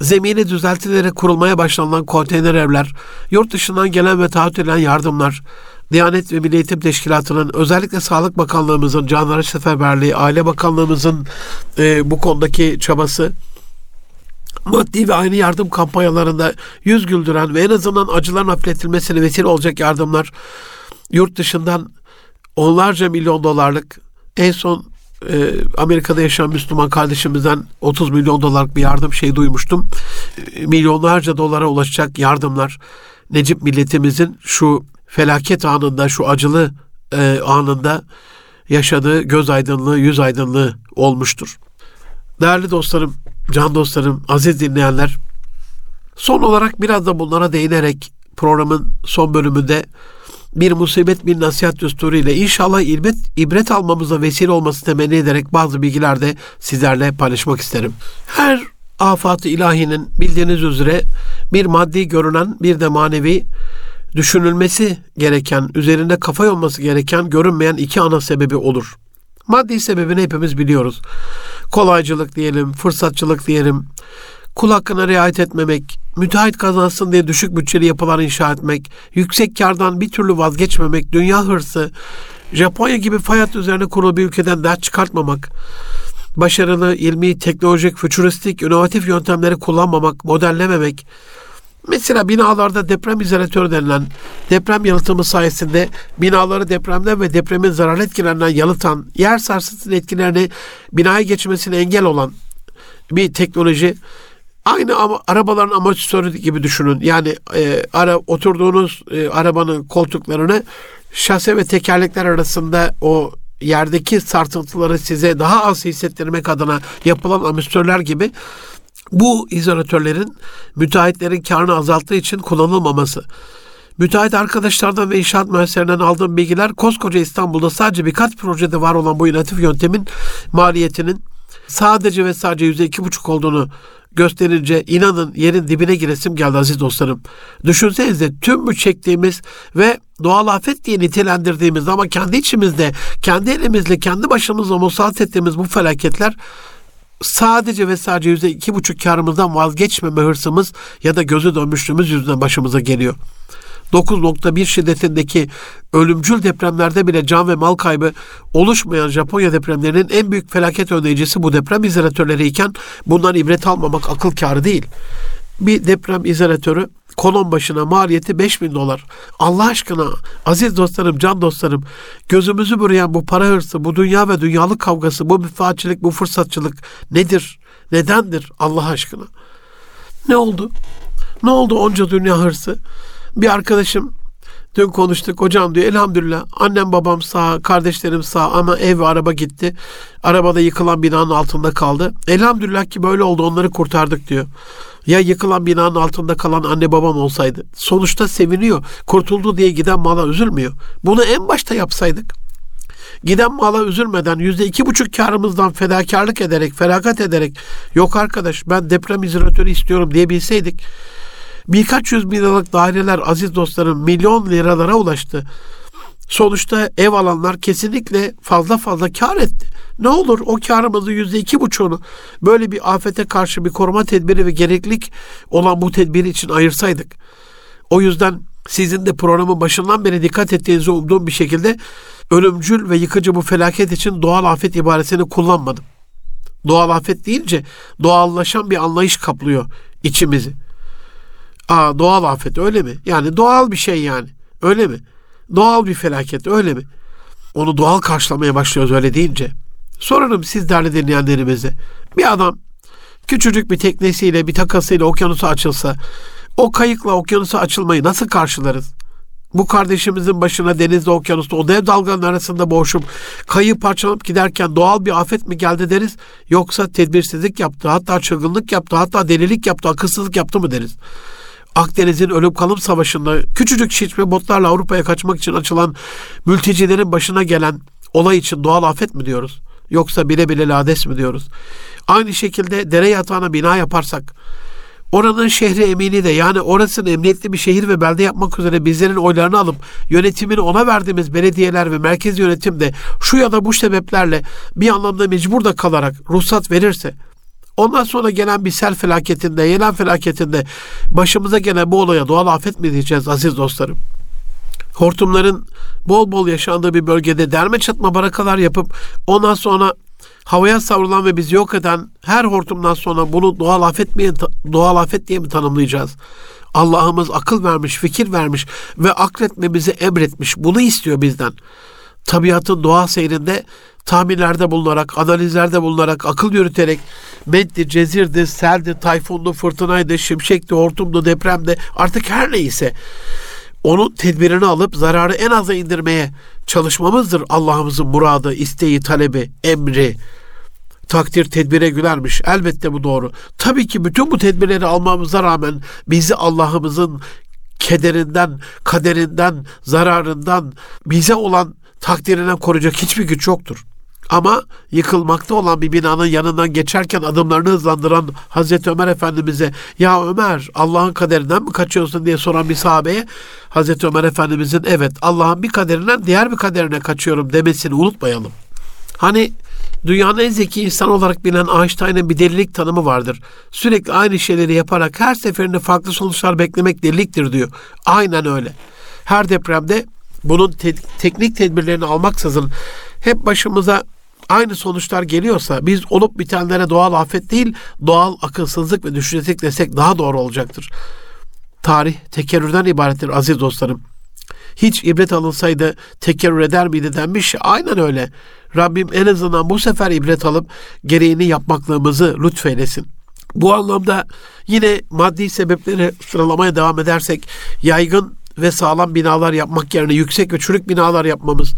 zemini düzeltilerek kurulmaya başlanılan konteyner evler, yurt dışından gelen ve taahhüt edilen yardımlar, Diyanet ve Milli Eğitim Teşkilatı'nın özellikle Sağlık Bakanlığımızın, Canları Seferberliği, Aile Bakanlığımızın e, bu konudaki çabası maddi ve aynı yardım kampanyalarında yüz güldüren ve en azından acıların hafifletilmesine vesile olacak yardımlar yurt dışından onlarca milyon dolarlık en son e, Amerika'da yaşayan Müslüman kardeşimizden 30 milyon dolarlık bir yardım şey duymuştum. E, milyonlarca dolara ulaşacak yardımlar Necip milletimizin şu felaket anında, şu acılı e, anında yaşadığı göz aydınlığı, yüz aydınlığı olmuştur. Değerli dostlarım, can dostlarım, aziz dinleyenler, son olarak biraz da bunlara değinerek programın son bölümünde bir musibet bir nasihat düsturu ile inşallah ibret, ibret almamıza vesile olması temenni ederek bazı bilgiler de sizlerle paylaşmak isterim. Her afat ilahinin bildiğiniz üzere bir maddi görünen bir de manevi düşünülmesi gereken, üzerinde kafa olması gereken görünmeyen iki ana sebebi olur. Maddi sebebini hepimiz biliyoruz. Kolaycılık diyelim, fırsatçılık diyelim, kul hakkına riayet etmemek, müteahhit kazansın diye düşük bütçeli yapılar inşa etmek, yüksek kardan bir türlü vazgeçmemek, dünya hırsı, Japonya gibi fayat üzerine kurulu bir ülkeden dert çıkartmamak, başarılı, ilmi, teknolojik, fütüristik, inovatif yöntemleri kullanmamak, modellememek, Mesela binalarda deprem izolatörü denilen deprem yalıtımı sayesinde binaları depremden ve depremin zarar etkilerinden yalıtan, yer sarsıntısının etkilerini binaya geçmesine engel olan bir teknoloji Aynı ama arabaların amortisörü gibi düşünün. Yani e, ara oturduğunuz e, arabanın koltuklarını şase ve tekerlekler arasında o yerdeki sarsıntıları size daha az hissettirmek adına yapılan amortisörler gibi bu izolatörlerin müteahhitlerin karını azalttığı için kullanılmaması. Müteahhit arkadaşlardan ve inşaat mühendislerinden aldığım bilgiler koskoca İstanbul'da sadece birkaç projede var olan bu inovatif yöntemin maliyetinin sadece ve sadece yüzde iki buçuk olduğunu gösterince inanın yerin dibine giresim geldi aziz dostlarım. Düşünsenize tüm bu çektiğimiz ve doğal afet diye nitelendirdiğimiz ama kendi içimizde, kendi elimizle, kendi başımızla musallat ettiğimiz bu felaketler sadece ve sadece yüzde iki buçuk karımızdan vazgeçmeme hırsımız ya da gözü dönmüşlüğümüz yüzünden başımıza geliyor. 9.1 şiddetindeki ölümcül depremlerde bile can ve mal kaybı oluşmayan Japonya depremlerinin en büyük felaket önleyicisi bu deprem izolatörleri iken bundan ibret almamak akıl kârı değil. Bir deprem izolatörü kolon başına maliyeti 5000 dolar. Allah aşkına aziz dostlarım, can dostlarım gözümüzü bürüyen bu para hırsı, bu dünya ve dünyalık kavgası, bu müfaatçilik, bu fırsatçılık nedir? Nedendir Allah aşkına? Ne oldu? Ne oldu onca dünya hırsı? Bir arkadaşım dün konuştuk hocam diyor elhamdülillah annem babam sağ kardeşlerim sağ ama ev ve araba gitti. Arabada yıkılan binanın altında kaldı. Elhamdülillah ki böyle oldu onları kurtardık diyor. Ya yıkılan binanın altında kalan anne babam olsaydı. Sonuçta seviniyor. Kurtuldu diye giden mala üzülmüyor. Bunu en başta yapsaydık. Giden mala üzülmeden yüzde iki buçuk karımızdan fedakarlık ederek, feragat ederek yok arkadaş ben deprem izolatörü istiyorum diyebilseydik Birkaç yüz bin liralık daireler aziz dostlarım milyon liralara ulaştı. Sonuçta ev alanlar kesinlikle fazla fazla kar etti. Ne olur o karımızı yüzde iki buçuğunu böyle bir afete karşı bir koruma tedbiri ve gereklilik olan bu tedbiri için ayırsaydık. O yüzden sizin de programın başından beri dikkat ettiğinizi umduğum bir şekilde ölümcül ve yıkıcı bu felaket için doğal afet ibaresini kullanmadım. Doğal afet deyince doğallaşan bir anlayış kaplıyor içimizi. Aa doğal afet öyle mi? Yani doğal bir şey yani. Öyle mi? Doğal bir felaket öyle mi? Onu doğal karşılamaya başlıyoruz öyle deyince. Sorarım siz değerli dinleyenlerimize. Bir adam küçücük bir teknesiyle bir takasıyla okyanusa açılsa o kayıkla okyanusa açılmayı nasıl karşılarız? Bu kardeşimizin başına denizde okyanusta o dev dalganın arasında boğuşup kayığı parçalanıp giderken doğal bir afet mi geldi deriz? Yoksa tedbirsizlik yaptı, hatta çılgınlık yaptı, hatta delilik yaptı, akılsızlık yaptı mı deriz? Akdeniz'in ölüm kalım savaşında küçücük şişme botlarla Avrupa'ya kaçmak için açılan mültecilerin başına gelen olay için doğal afet mi diyoruz? Yoksa bile bile lades mi diyoruz? Aynı şekilde dere yatağına bina yaparsak oranın şehri emini de yani orasının emniyetli bir şehir ve belde yapmak üzere bizlerin oylarını alıp yönetimini ona verdiğimiz belediyeler ve merkez yönetim de şu ya da bu sebeplerle bir anlamda mecbur da kalarak ruhsat verirse Ondan sonra gelen bir sel felaketinde, yelen felaketinde başımıza gelen bu olaya doğal afet mi diyeceğiz aziz dostlarım? Hortumların bol bol yaşandığı bir bölgede derme çatma barakalar yapıp ondan sonra havaya savrulan ve bizi yok eden her hortumdan sonra bunu doğal afet mi doğal afet diye mi tanımlayacağız? Allah'ımız akıl vermiş, fikir vermiş ve akletmemizi emretmiş. Bunu istiyor bizden. Tabiatın doğa seyrinde tahminlerde bulunarak, analizlerde bulunarak, akıl yürüterek meddi, cezirdi, seldi, tayfundu, fırtınaydı, şimşekti, hortumdu, depremde artık her neyse onun tedbirini alıp zararı en aza indirmeye çalışmamızdır Allah'ımızın muradı, isteği, talebi, emri. Takdir tedbire gülermiş. Elbette bu doğru. Tabii ki bütün bu tedbirleri almamıza rağmen bizi Allah'ımızın kederinden, kaderinden, zararından, bize olan takdirinden koruyacak hiçbir güç yoktur. Ama yıkılmakta olan bir binanın yanından geçerken adımlarını hızlandıran Hazreti Ömer Efendimiz'e ya Ömer Allah'ın kaderinden mi kaçıyorsun diye soran bir sahabeye Hazreti Ömer Efendimiz'in evet Allah'ın bir kaderinden diğer bir kaderine kaçıyorum demesini unutmayalım. Hani dünyanın en zeki insan olarak bilinen Einstein'ın bir delilik tanımı vardır. Sürekli aynı şeyleri yaparak her seferinde farklı sonuçlar beklemek deliliktir diyor. Aynen öyle. Her depremde bunun te- teknik tedbirlerini almaksızın hep başımıza aynı sonuçlar geliyorsa biz olup bitenlere doğal afet değil doğal akılsızlık ve düşüncesizlik desek daha doğru olacaktır. Tarih tekerrürden ibarettir aziz dostlarım. Hiç ibret alınsaydı tekerrür eder miydi denmiş. Aynen öyle. Rabbim en azından bu sefer ibret alıp gereğini yapmaklığımızı lütfeylesin. Bu anlamda yine maddi sebepleri sıralamaya devam edersek yaygın ve sağlam binalar yapmak yerine yüksek ve çürük binalar yapmamız,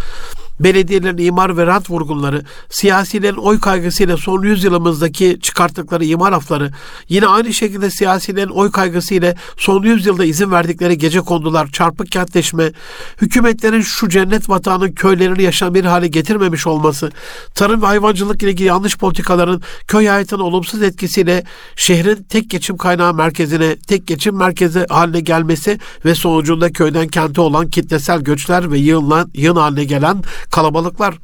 belediyelerin imar ve rant vurgunları, siyasilerin oy kaygısıyla son yüzyılımızdaki çıkarttıkları imar afları, yine aynı şekilde siyasilerin oy kaygısıyla son yüzyılda izin verdikleri gece kondular, çarpık kentleşme, hükümetlerin şu cennet vatanın köylerini yaşam bir hale getirmemiş olması, tarım ve hayvancılık ile ilgili yanlış politikaların köy hayatının olumsuz etkisiyle şehrin tek geçim kaynağı merkezine, tek geçim merkezi haline gelmesi ve sonucunda köyden kente olan kitlesel göçler ve yığınlan, yığın haline gelen kalabalıklar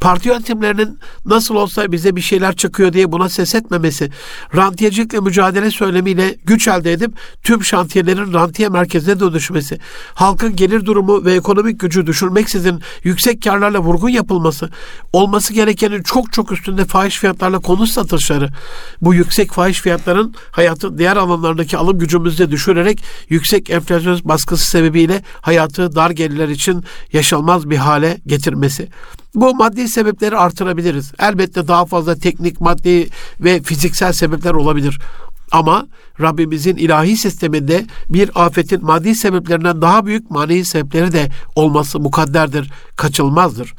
parti yönetimlerinin nasıl olsa bize bir şeyler çıkıyor diye buna ses etmemesi, rantiyecilikle mücadele söylemiyle güç elde edip tüm şantiyelerin rantiye merkezine dönüşmesi, halkın gelir durumu ve ekonomik gücü düşürmeksizin yüksek karlarla vurgun yapılması, olması gerekenin çok çok üstünde fahiş fiyatlarla konut satışları, bu yüksek fahiş fiyatların hayatın diğer alanlarındaki alım gücümüzü de düşürerek yüksek enflasyon baskısı sebebiyle hayatı dar gelirler için yaşanmaz bir hale getirmesi. Bu maddi sebepleri artırabiliriz. Elbette daha fazla teknik, maddi ve fiziksel sebepler olabilir. Ama Rabbimizin ilahi sisteminde bir afetin maddi sebeplerinden daha büyük manevi sebepleri de olması mukadderdir, kaçılmazdır.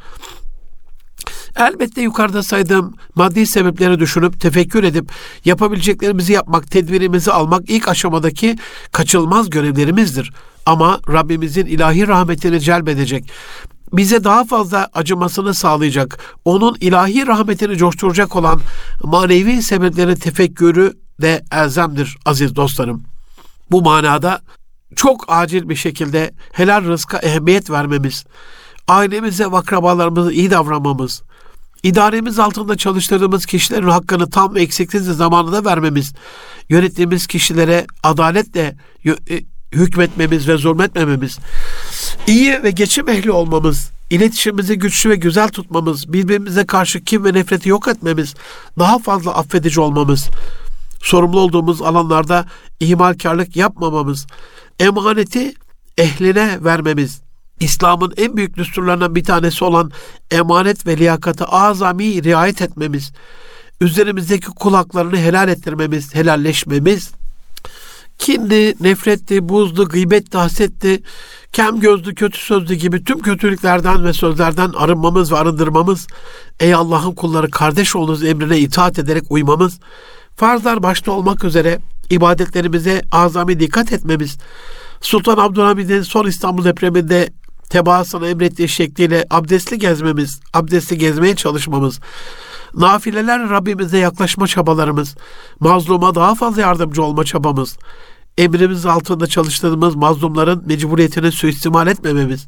Elbette yukarıda saydığım maddi sebepleri düşünüp tefekkür edip yapabileceklerimizi yapmak, tedbirimizi almak ilk aşamadaki kaçılmaz görevlerimizdir. Ama Rabbimizin ilahi rahmetini celbedecek, bize daha fazla acımasını sağlayacak, onun ilahi rahmetini coşturacak olan manevi sebeplerin tefekkürü de elzemdir aziz dostlarım. Bu manada çok acil bir şekilde helal rızka ehemmiyet vermemiz, ailemize ve akrabalarımıza iyi davranmamız, idaremiz altında çalıştırdığımız kişilerin hakkını tam ve eksiksiz zamanında vermemiz, yönettiğimiz kişilere adaletle e, hükmetmemiz ve zulmetmememiz, iyi ve geçim ehli olmamız, iletişimimizi güçlü ve güzel tutmamız, birbirimize karşı kim ve nefreti yok etmemiz, daha fazla affedici olmamız, sorumlu olduğumuz alanlarda ihmalkarlık yapmamamız, emaneti ehline vermemiz, İslam'ın en büyük düsturlarından bir tanesi olan emanet ve liyakatı azami riayet etmemiz, üzerimizdeki kulaklarını helal ettirmemiz, helalleşmemiz, kindi, nefretti, buzdu, gıybetti, hasetti, kem gözlü, kötü sözlü gibi tüm kötülüklerden ve sözlerden arınmamız ve arındırmamız, ey Allah'ın kulları kardeş olunuz emrine itaat ederek uymamız, farzlar başta olmak üzere ibadetlerimize azami dikkat etmemiz, Sultan Abdülhamid'in son İstanbul depreminde tebaasına emrettiği şekliyle abdestli gezmemiz, abdestli gezmeye çalışmamız, nafileler Rabbimize yaklaşma çabalarımız, mazluma daha fazla yardımcı olma çabamız, emrimiz altında çalıştığımız mazlumların mecburiyetini suistimal etmememiz,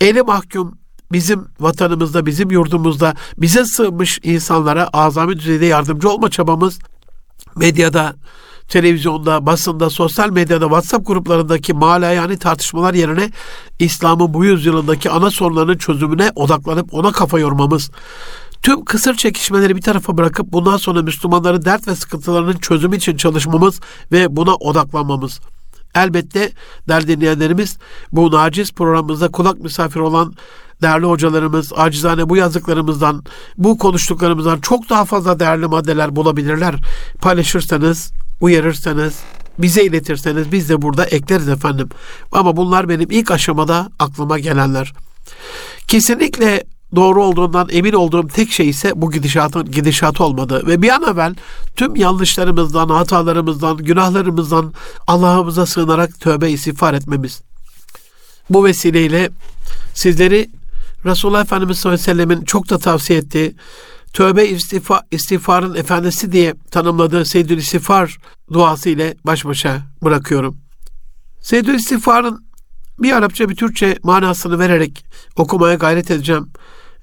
eli mahkum bizim vatanımızda, bizim yurdumuzda bize sığınmış insanlara azami düzeyde yardımcı olma çabamız, medyada, televizyonda, basında, sosyal medyada, WhatsApp gruplarındaki malayani tartışmalar yerine İslam'ın bu yüzyılındaki ana sorunlarının çözümüne odaklanıp ona kafa yormamız, Tüm kısır çekişmeleri bir tarafa bırakıp bundan sonra Müslümanların dert ve sıkıntılarının çözümü için çalışmamız ve buna odaklanmamız. Elbette değerli dinleyenlerimiz bu naciz programımızda kulak misafir olan değerli hocalarımız acizane bu yazdıklarımızdan, bu konuştuklarımızdan çok daha fazla değerli maddeler bulabilirler. Paylaşırsanız, uyarırsanız, bize iletirseniz biz de burada ekleriz efendim. Ama bunlar benim ilk aşamada aklıma gelenler. Kesinlikle doğru olduğundan emin olduğum tek şey ise bu gidişatın gidişatı olmadı. Ve bir an evvel tüm yanlışlarımızdan, hatalarımızdan, günahlarımızdan Allah'ımıza sığınarak tövbe istiğfar etmemiz. Bu vesileyle sizleri Resulullah Efendimiz sallallahu aleyhi ve sellemin çok da tavsiye ettiği tövbe istiğfa, istiğfarın efendisi diye tanımladığı Seyyidül İstiğfar duası ile baş başa bırakıyorum. Seyyidül İstiğfar'ın bir Arapça bir Türkçe manasını vererek okumaya gayret edeceğim.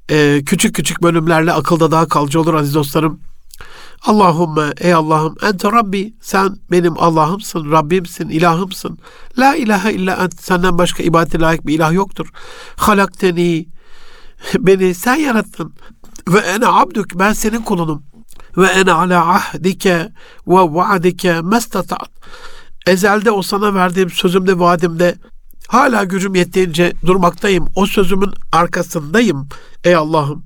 Ee, küçük küçük bölümlerle akılda daha kalıcı olur aziz dostlarım. Allahümme ey Allah'ım ente Rabbi sen benim Allah'ımsın, Rabbimsin, ilahımsın. La ilahe illa ent senden başka ibadete layık bir ilah yoktur. Halakteni beni sen yarattın. Ve ene abdük ben senin kulunum. Ve ene ala ahdike ve vaadike mestatat. Ezelde o sana verdiğim sözümde vaadimde hala gücüm yettiğince durmaktayım. O sözümün arkasındayım ey Allah'ım.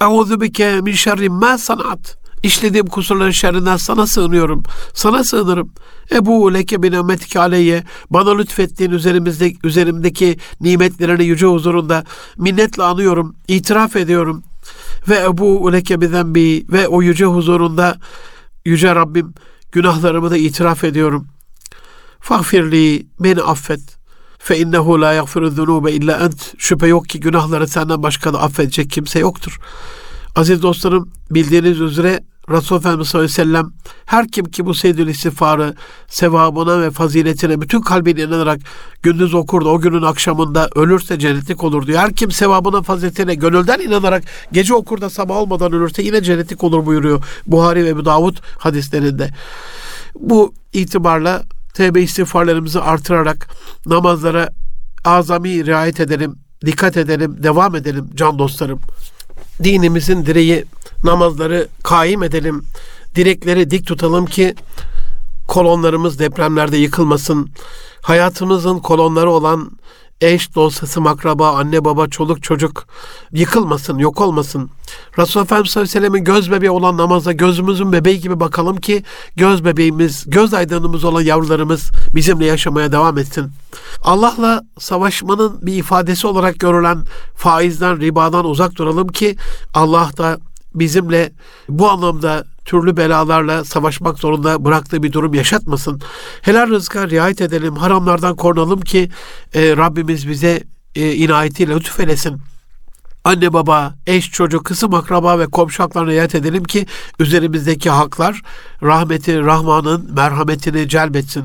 Euzu bike min şerri ma sanat. İşlediğim kusurların şerrinden sana sığınıyorum. Sana sığınırım. Ebu leke bin ümmetike aleyye bana lütfettiğin üzerimizde, üzerimdeki nimetlerini yüce huzurunda minnetle anıyorum, itiraf ediyorum. Ve Ebu leke bi ve o yüce huzurunda yüce Rabbim günahlarımı da itiraf ediyorum. Fagfirli beni affet. Fe innehu la yaghfiru zunube illa ent. Şüphe yok ki günahları senden başka da affedecek kimse yoktur. Aziz dostlarım bildiğiniz üzere Resulullah Efendimiz sallallahu aleyhi ve sellem her kim ki bu seyyidül istiğfarı sevabına ve faziletine bütün kalbiyle inanarak gündüz okur da o günün akşamında ölürse cennetlik olur diyor. Her kim sevabına faziletine gönülden inanarak gece okur da sabah olmadan ölürse yine cennetlik olur buyuruyor Buhari ve Davud hadislerinde. Bu itibarla tevbe istiğfarlarımızı artırarak namazlara azami riayet edelim, dikkat edelim, devam edelim can dostlarım dinimizin direği namazları kaim edelim. Direkleri dik tutalım ki kolonlarımız depremlerde yıkılmasın. Hayatımızın kolonları olan eş, dost, akraba, anne, baba, çoluk, çocuk yıkılmasın, yok olmasın. Resulullah Efendimiz sallallahu aleyhi ve göz bebeği olan namaza gözümüzün bebeği gibi bakalım ki göz bebeğimiz, göz aydınımız olan yavrularımız bizimle yaşamaya devam etsin. Allah'la savaşmanın bir ifadesi olarak görülen faizden, ribadan uzak duralım ki Allah da bizimle bu anlamda türlü belalarla savaşmak zorunda bıraktığı bir durum yaşatmasın. Helal rızka riayet edelim, haramlardan korunalım ki e, Rabbimiz bize e, inayetiyle lütfelesin anne baba, eş, çocuk, kısım akraba ve komşu haklarına edelim ki üzerimizdeki haklar rahmeti Rahman'ın merhametini celbetsin.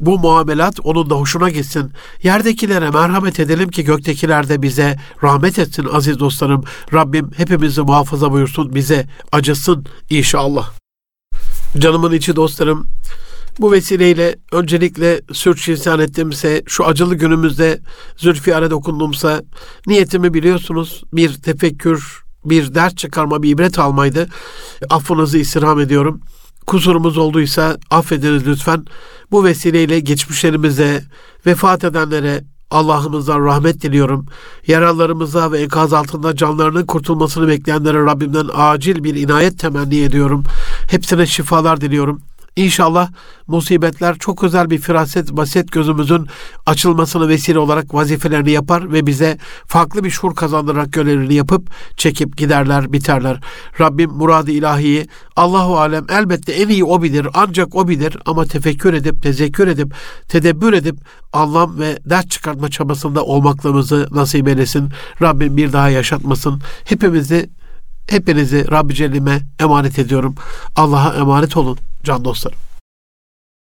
Bu muamelat onun da hoşuna gitsin. Yerdekilere merhamet edelim ki göktekiler de bize rahmet etsin aziz dostlarım. Rabbim hepimizi muhafaza buyursun, bize acısın inşallah. Canımın içi dostlarım, bu vesileyle öncelikle sürçülisan ettimse, şu acılı günümüzde zülfiyare dokundumsa, niyetimi biliyorsunuz bir tefekkür, bir dert çıkarma, bir ibret almaydı. Affınızı istirham ediyorum. Kusurumuz olduysa affediniz lütfen. Bu vesileyle geçmişlerimize, vefat edenlere, Allah'ımızdan rahmet diliyorum. Yaralarımıza ve enkaz altında canlarının kurtulmasını bekleyenlere Rabbimden acil bir inayet temenni ediyorum. Hepsine şifalar diliyorum. İnşallah musibetler çok özel bir firaset, basit gözümüzün açılmasına vesile olarak vazifelerini yapar ve bize farklı bir şuur kazandırarak görevlerini yapıp çekip giderler, biterler. Rabbim muradı ilahiyi Allahu alem elbette en iyi o bilir, ancak o bilir ama tefekkür edip, tezekkür edip, tedebbür edip anlam ve dert çıkartma çabasında olmaklığımızı nasip eylesin. Rabbim bir daha yaşatmasın. Hepimizi Hepinizi Rabbi Celle'ime emanet ediyorum. Allah'a emanet olun can dostlarım.